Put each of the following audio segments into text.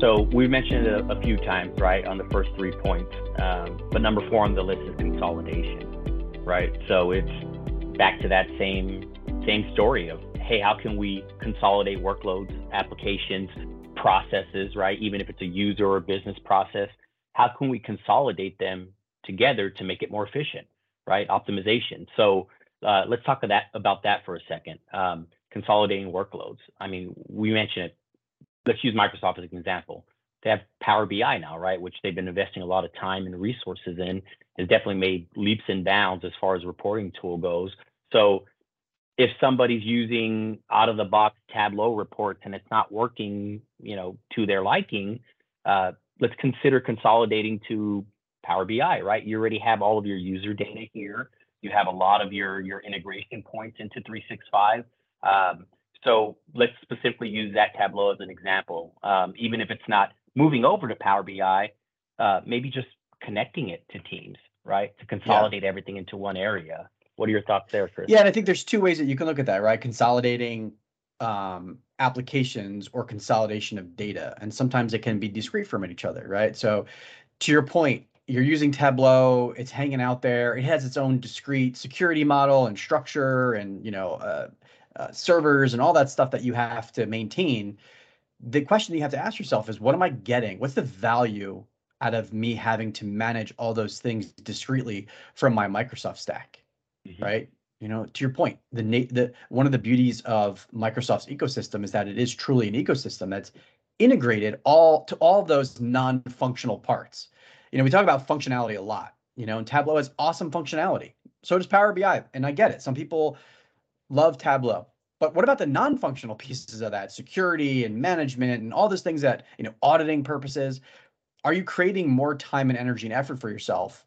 So we mentioned it a, a, few times, right, on the first three points. Um, but number four on the list is consolidation, right? So it's back to that same same story of hey, how can we consolidate workloads, applications, processes, right? Even if it's a user or business process, how can we consolidate them together to make it more efficient, right? Optimization. So uh, let's talk that, about that for a second. Um, consolidating workloads. I mean, we mentioned it. Let's use Microsoft as an example. They have Power BI now, right? Which they've been investing a lot of time and resources in. Has definitely made leaps and bounds as far as reporting tool goes. So if somebody's using out of the box Tableau reports and it's not working, you know, to their liking, uh, let's consider consolidating to Power BI, right? You already have all of your user data here. You have a lot of your your integration points into 365. Um, so let's specifically use that Tableau as an example. Um, even if it's not moving over to Power BI, uh, maybe just connecting it to Teams, right? To consolidate yeah. everything into one area. What are your thoughts there, Chris? Yeah, and I think there's two ways that you can look at that, right? Consolidating um, applications or consolidation of data, and sometimes it can be discrete from each other, right? So, to your point, you're using Tableau, it's hanging out there. It has its own discrete security model and structure, and you know, uh, uh, servers and all that stuff that you have to maintain. The question you have to ask yourself is, what am I getting? What's the value out of me having to manage all those things discreetly from my Microsoft stack? mm-hmm. right? You know, to your point, the the one of the beauties of Microsoft's ecosystem is that it is truly an ecosystem that's integrated all to all those non-functional parts. You know, we talk about functionality a lot. You know, and Tableau has awesome functionality. So does Power BI, and I get it. Some people love Tableau, but what about the non-functional pieces of that? Security and management and all those things that you know, auditing purposes. Are you creating more time and energy and effort for yourself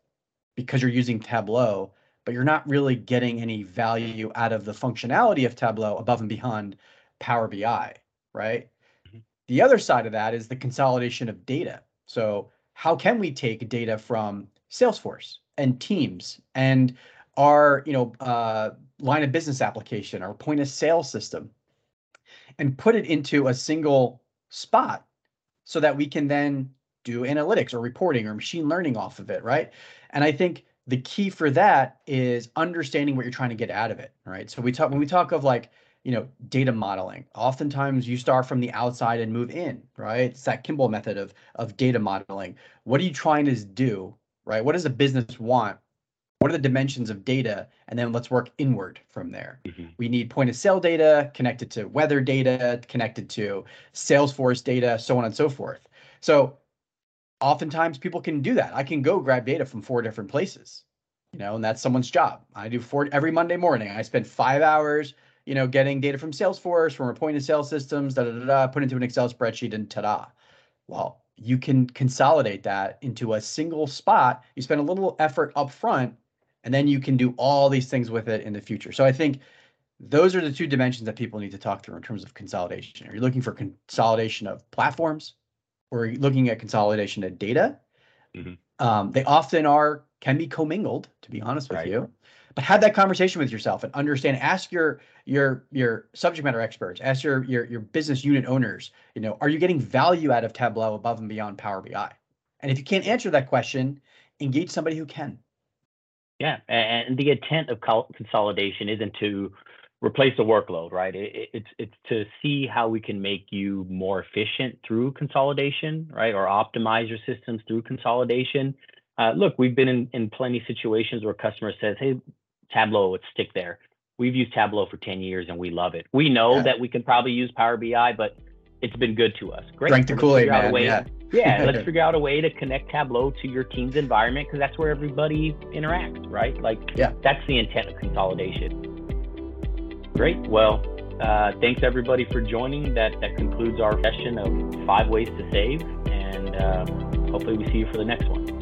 because you're using Tableau but you're not really getting any value out of the functionality of Tableau above and beyond Power BI, right? Mm-hmm. The other side of that is the consolidation of data. So, how can we take data from Salesforce and Teams and our, you know, uh, line of business application, our point of sale system, and put it into a single spot so that we can then do analytics or reporting or machine learning off of it, right? And I think the key for that is understanding what you're trying to get out of it right? So we talk when we talk of like you know data modeling oftentimes you start from the outside and move in right? It's that kimball method of of data modeling. What are you trying to do right? What does a business want what are the dimensions of data and then let's work inward from there mm-hmm. we need point of sale data connected to weather data connected to salesforce data so on and so forth so oftentimes people can do that. I can go grab data from four different places, you know, and that's someone's job. I do four every Monday morning. I spend five hours, you know, getting data from Salesforce, from our point of sale systems, da da da, da put into an Excel spreadsheet, and ta-da. Well, you can consolidate that into a single spot. You spend a little effort up front, and then you can do all these things with it in the future. So I think those are the two dimensions that people need to talk through in terms of consolidation. Are you looking for consolidation of platforms? we're looking at consolidation of data. Mm-hmm. Um, they often are can be commingled, to be honest with right. you. But have that conversation with yourself and understand. Ask your your your subject matter experts. Ask your your your business unit owners. You know, are you getting value out of Tableau above and beyond Power BI? And if you can't answer that question, engage somebody who can. Yeah, and the intent of consolidation isn't to replace the workload, right? It, it's it's to see how we can make you more efficient through consolidation, right, or optimize your systems through consolidation. Uh, look, we've been in, in plenty of situations where customer says, "Hey, Tableau, let's stick there." We've used Tableau for 10 years and we love it. We know yeah. that we can probably use Power BI, but it's been good to us. Great. Drink the Kool-Aid, man. Yeah. Yeah, let's figure out a way to connect Tableau to your team's environment because that's where everybody interacts, right? Like, yeah, that's the intent of consolidation. Great. Well, uh, thanks everybody for joining. That that concludes our session of five ways to save, and uh, hopefully we see you for the next one.